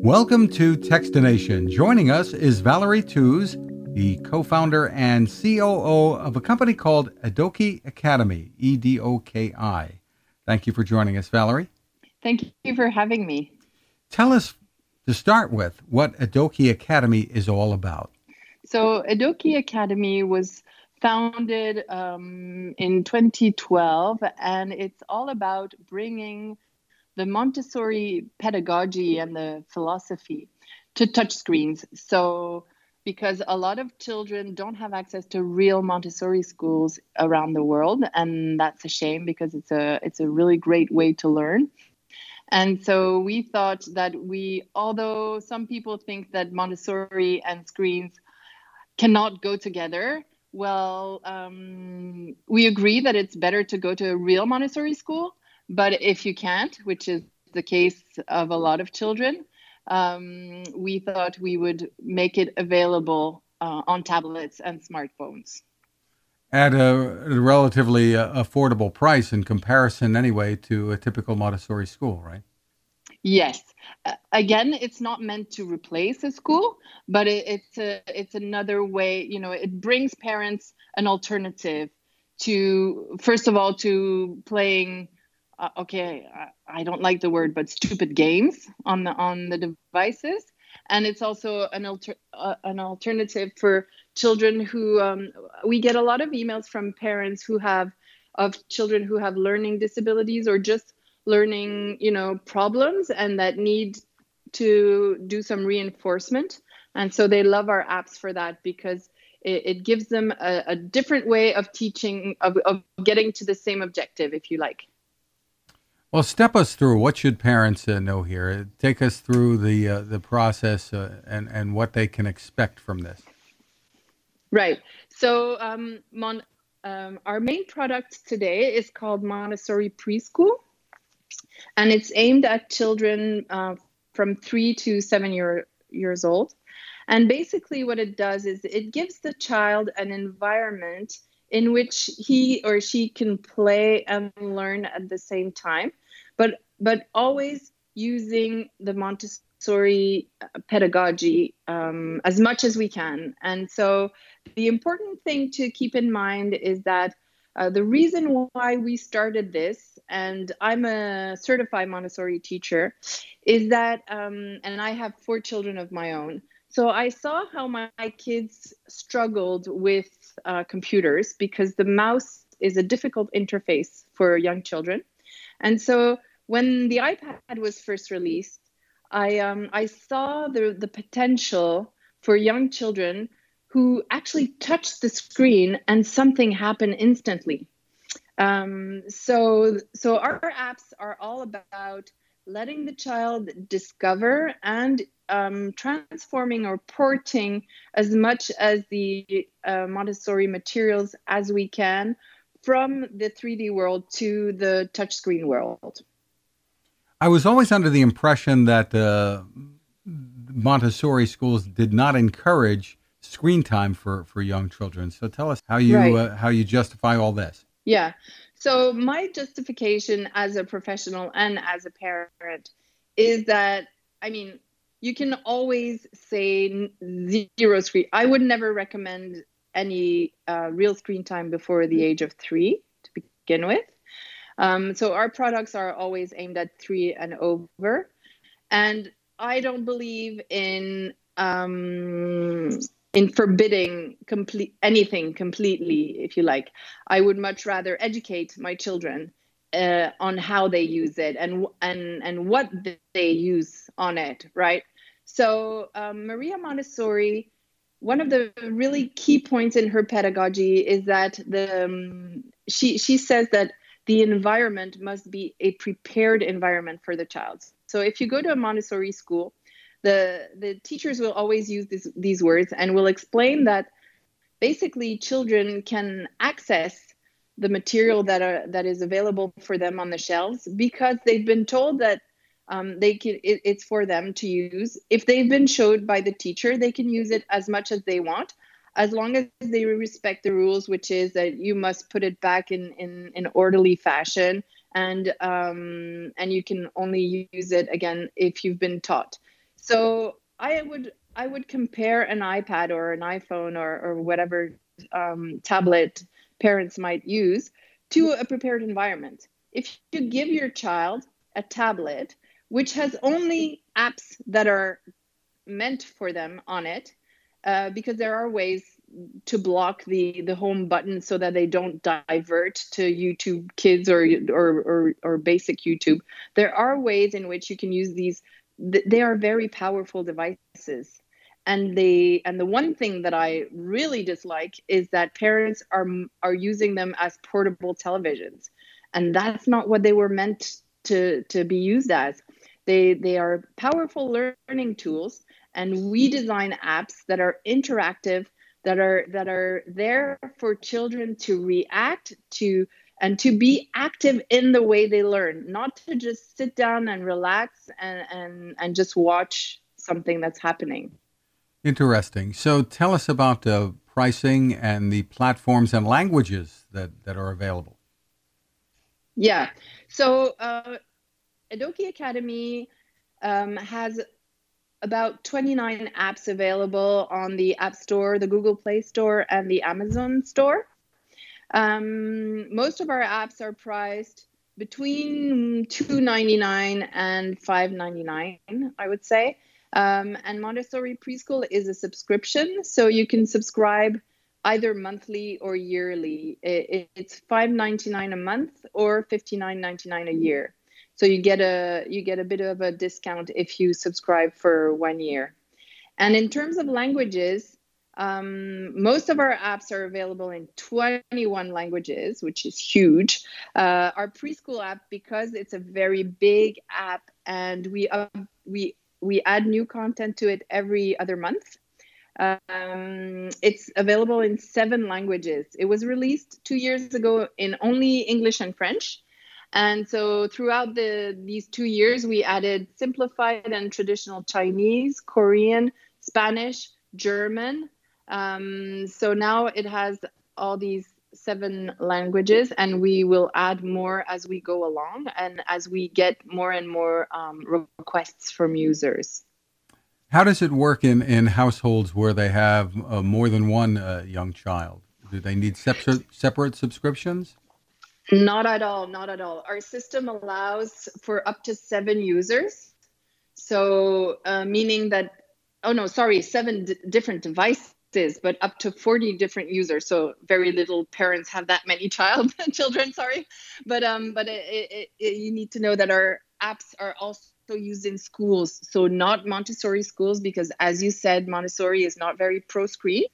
Welcome to Techstination. Joining us is Valerie Tews, the co-founder and COO of a company called Edoki Academy, E-D-O-K-I. Thank you for joining us, Valerie. Thank you for having me. Tell us, to start with, what Edoki Academy is all about. So, Edoki Academy was founded um, in 2012, and it's all about bringing the Montessori pedagogy and the philosophy to touchscreens. So, because a lot of children don't have access to real Montessori schools around the world, and that's a shame because it's a it's a really great way to learn. And so we thought that we, although some people think that Montessori and screens cannot go together, well, um, we agree that it's better to go to a real Montessori school. But if you can't, which is the case of a lot of children, um, we thought we would make it available uh, on tablets and smartphones. At a, a relatively uh, affordable price in comparison, anyway, to a typical Montessori school, right? Yes. Uh, again, it's not meant to replace a school, but it, it's a, it's another way. You know, it brings parents an alternative to first of all to playing. Uh, okay, I, I don't like the word, but stupid games on the on the devices, and it's also an alter, uh, an alternative for children who um, we get a lot of emails from parents who have of children who have learning disabilities or just learning you know problems and that need to do some reinforcement. And so they love our apps for that because it, gives them a, a, different way of teaching of, of getting to the same objective if you like well step us through. What should parents uh, know here? Take us through the uh, the process uh, and and what they can expect from this. Right. So um, Mon- um, our main product today is called montessori preschool and it's aimed at children uh, from three to seven year, years old. And basically, what it does is it gives the child an environment in which he or she can play and learn at the same time, but but always using the Montessori pedagogy um, as much as we can. And so, the important thing to keep in mind is that uh, the reason why we started this, and I'm a certified Montessori teacher, is that, um, and I have four children of my own. So I saw how my kids struggled with uh, computers because the mouse is a difficult interface for young children. And so when the iPad was first released, I, um, I saw the, the potential for young children who actually touched the screen and something happened instantly. Um, so, so our apps are all about letting the child discover and um, transforming or porting as much as the uh, Montessori materials as we can from the 3D world to the touchscreen world. I was always under the impression that uh, Montessori schools did not encourage screen time for for young children. So tell us how you right. uh, how you justify all this. Yeah. So my justification as a professional and as a parent is that I mean you can always say zero screen. I would never recommend any uh, real screen time before the age of three to begin with. Um, so our products are always aimed at three and over, and I don't believe in um, in forbidding complete anything completely, if you like. I would much rather educate my children uh, on how they use it and and and what they use on it, right? So um, Maria Montessori, one of the really key points in her pedagogy is that the um, she she says that the environment must be a prepared environment for the child. So if you go to a Montessori school, the the teachers will always use this, these words and will explain that basically children can access the material that are that is available for them on the shelves because they've been told that um, they can it, it's for them to use. If they've been showed by the teacher they can use it as much as they want as long as they respect the rules which is that you must put it back in in an orderly fashion and um, and you can only use it again if you've been taught So I would I would compare an iPad or an iPhone or, or whatever um, tablet parents might use to a prepared environment. If you give your child a tablet which has only apps that are meant for them on it, uh, because there are ways to block the the home button so that they don't divert to YouTube Kids or or or, or basic YouTube. There are ways in which you can use these. They are very powerful devices. And they and the one thing that i really dislike is that parents are are using them as portable televisions. And that's not what they were meant to to be used as. They they are powerful learning tools and we design apps that are interactive that are that are there for children to react to and to be active in the way they learn not to just sit down and relax and and, and just watch something that's happening Interesting. So tell us about the pricing and the platforms and languages that, that are available. Yeah. So uh, Edoki Academy um, has about 29 apps available on the App Store, the Google Play Store, and the Amazon Store. Um, most of our apps are priced between 2.99 and 5.99, I would say. Um, and Montessori Preschool is a subscription, so you can subscribe either monthly or yearly. It, it's $5.99 a month or $59.99 a year. So you get a you get a bit of a discount if you subscribe for one year. And in terms of languages, um, most of our apps are available in 21 languages, which is huge. Uh, our preschool app, because it's a very big app, and we uh, we we add new content to it every other month. Um, it's available in seven languages. It was released two years ago in only English and French. And so throughout the these two years, we added simplified and traditional Chinese, Korean, Spanish, German. Um, so now it has all these seven languages, and we will add more as we go along and as we get more and more um, requests from users. How does it work in, in households where they have uh, more than one uh, young child? Do they need separate, separate subscriptions? Not at all, not at all. Our system allows for up to seven users. So, uh, meaning that, oh no, sorry, seven d- different devices is, but up to 40 different users. So very little parents have that many child children. Sorry, but um, but it, it, it, you need to know that our apps are also used in schools. So not Montessori schools, because as you said, Montessori is not very pro screen.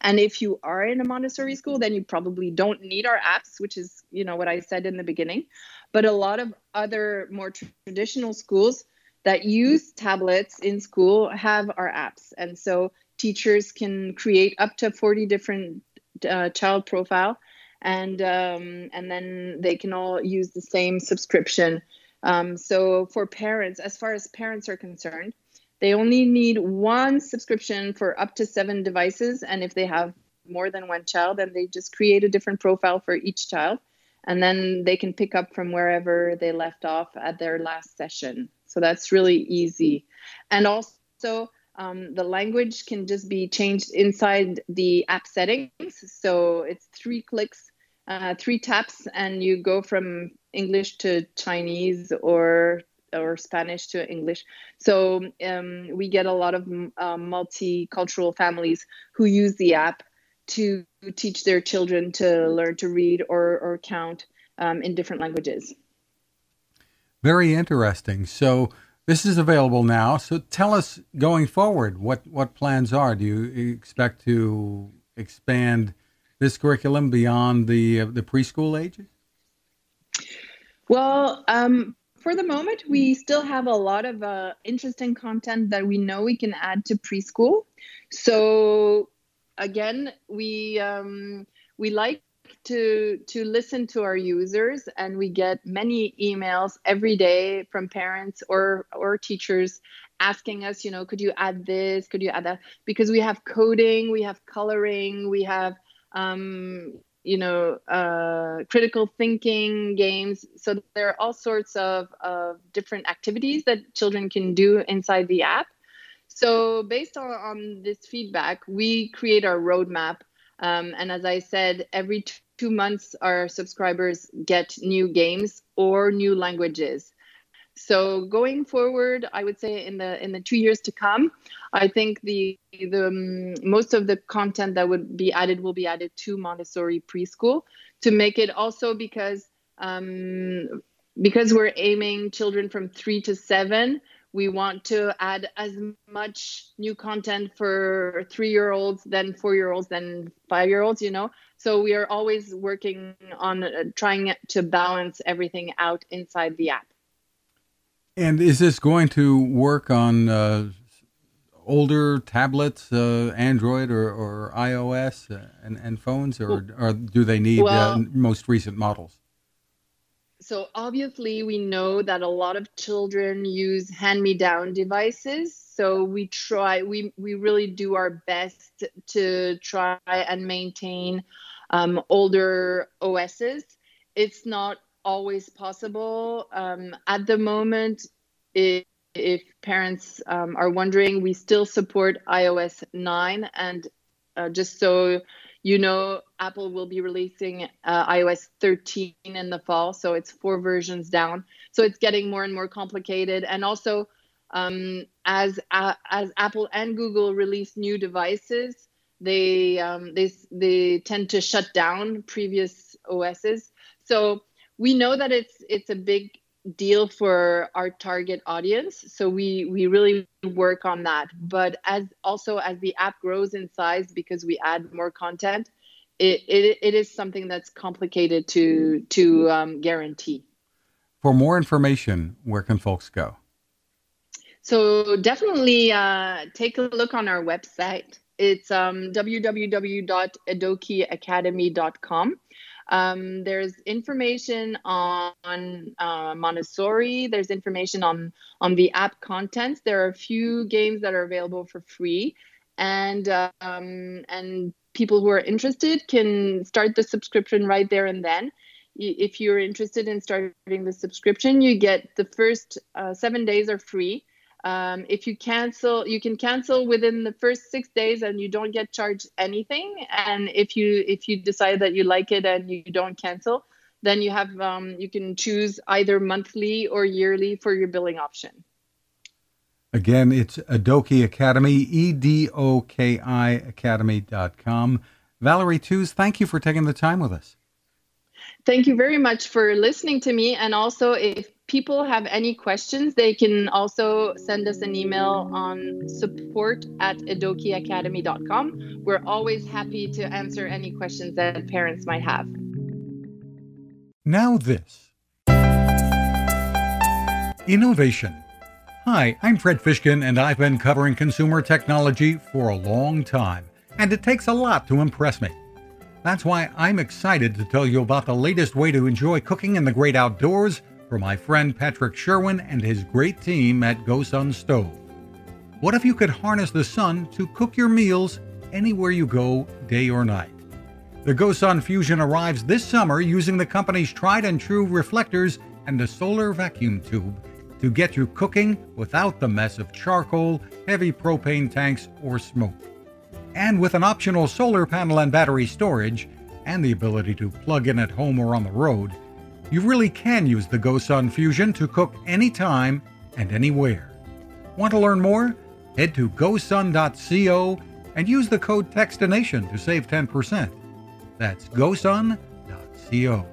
And if you are in a Montessori school, then you probably don't need our apps, which is you know what I said in the beginning. But a lot of other more traditional schools that use tablets in school have our apps. And so teachers can create up to 40 different uh, child profile and um, and then they can all use the same subscription. Um, so for parents as far as parents are concerned they only need one subscription for up to seven devices. And if they have more than one child then they just create a different profile for each child. And then they can pick up from wherever they left off at their last session. So that's really easy. And also um, the language can just be changed inside the app settings. So it's three clicks, uh, three taps, and you go from English to Chinese or or Spanish to English. So um, we get a lot of uh, multicultural families who use the app to teach their children to learn to read or, or count um, in different languages. Very interesting. So this is available now. So tell us going forward what, what plans are. Do you expect to expand this curriculum beyond the uh, the preschool ages? Well, um, for the moment, we still have a lot of uh, interesting content that we know we can add to preschool. So again, we um, we like to to listen to our users and we get many emails every day from parents or or teachers asking us you know could you add this? Could you add that? Because we have coding we have coloring we have um, you know uh, critical thinking games. So there are all sorts of, of different activities that children can do inside the app. So, based on, on this feedback, we create our roadmap. Um, and as I said, every t- two months, our subscribers get new games or new languages. So going forward, I would say in the in the two years to come, I think the the um, most of the content that would be added will be added to Montessori preschool to make it also because um, because we're aiming children from three to seven. We want to add as much new content for three year olds, then four year olds, then five year olds, you know. So we are always working on uh, trying to balance everything out inside the app. And is this going to work on uh, older tablets, uh, Android or, or iOS uh, and, and phones, or, or do they need well, the most recent models? So obviously, we know that a lot of children use hand-me-down devices. So we try, we we really do our best to try and maintain um, older OSs. It's not always possible. Um, at the moment, if, if parents um, are wondering, we still support iOS 9. And uh, just so you know, Apple will be releasing uh, iOS 13 in the fall. So it's four versions down. So it's getting more and more complicated. And also, um, as uh, as Apple and Google release new devices, they um, they they tend to shut down previous OSs. So we know that it's it's a big deal for our target audience. So we we really work on that. But as also as the app grows in size because we add more content it it, it is something that's complicated to to um, guarantee. For more information where can folks go? So definitely uh, take a look on our website. It's um, www.edokiacademy.com um, there's information on uh, Montessori. There's information on on the app contents. There are a few games that are available for free, and um, and people who are interested can start the subscription right there and then. If you're interested in starting the subscription, you get the first uh, seven days are free um, if you cancel, you can cancel within the first six days, and you don't get charged anything. And if you if you decide that you like it and you don't cancel, then you have um, you can choose either monthly or yearly for your billing option. Again, it's Edoki Academy, E D O K I Academy.com. Valerie Tews, thank you for taking the time with us. Thank you very much for listening to me. And also, if people have any questions, they can also send us an email on support at edokiacademy.com. We're always happy to answer any questions that parents might have. Now, this innovation. Hi, I'm Fred Fishkin, and I've been covering consumer technology for a long time, and it takes a lot to impress me. That's why I'm excited to tell you about the latest way to enjoy cooking in the great outdoors for my friend Patrick Sherwin and his great team at GoSun Stove. What if you could harness the sun to cook your meals anywhere you go, day or night? The GoSun Fusion arrives this summer using the company's tried and true reflectors and a solar vacuum tube to get you cooking without the mess of charcoal, heavy propane tanks, or smoke. And with an optional solar panel and battery storage, and the ability to plug in at home or on the road, you really can use the GoSun Fusion to cook anytime and anywhere. Want to learn more? Head to gosun.co and use the code TECHSTINATION to save 10%. That's gosun.co.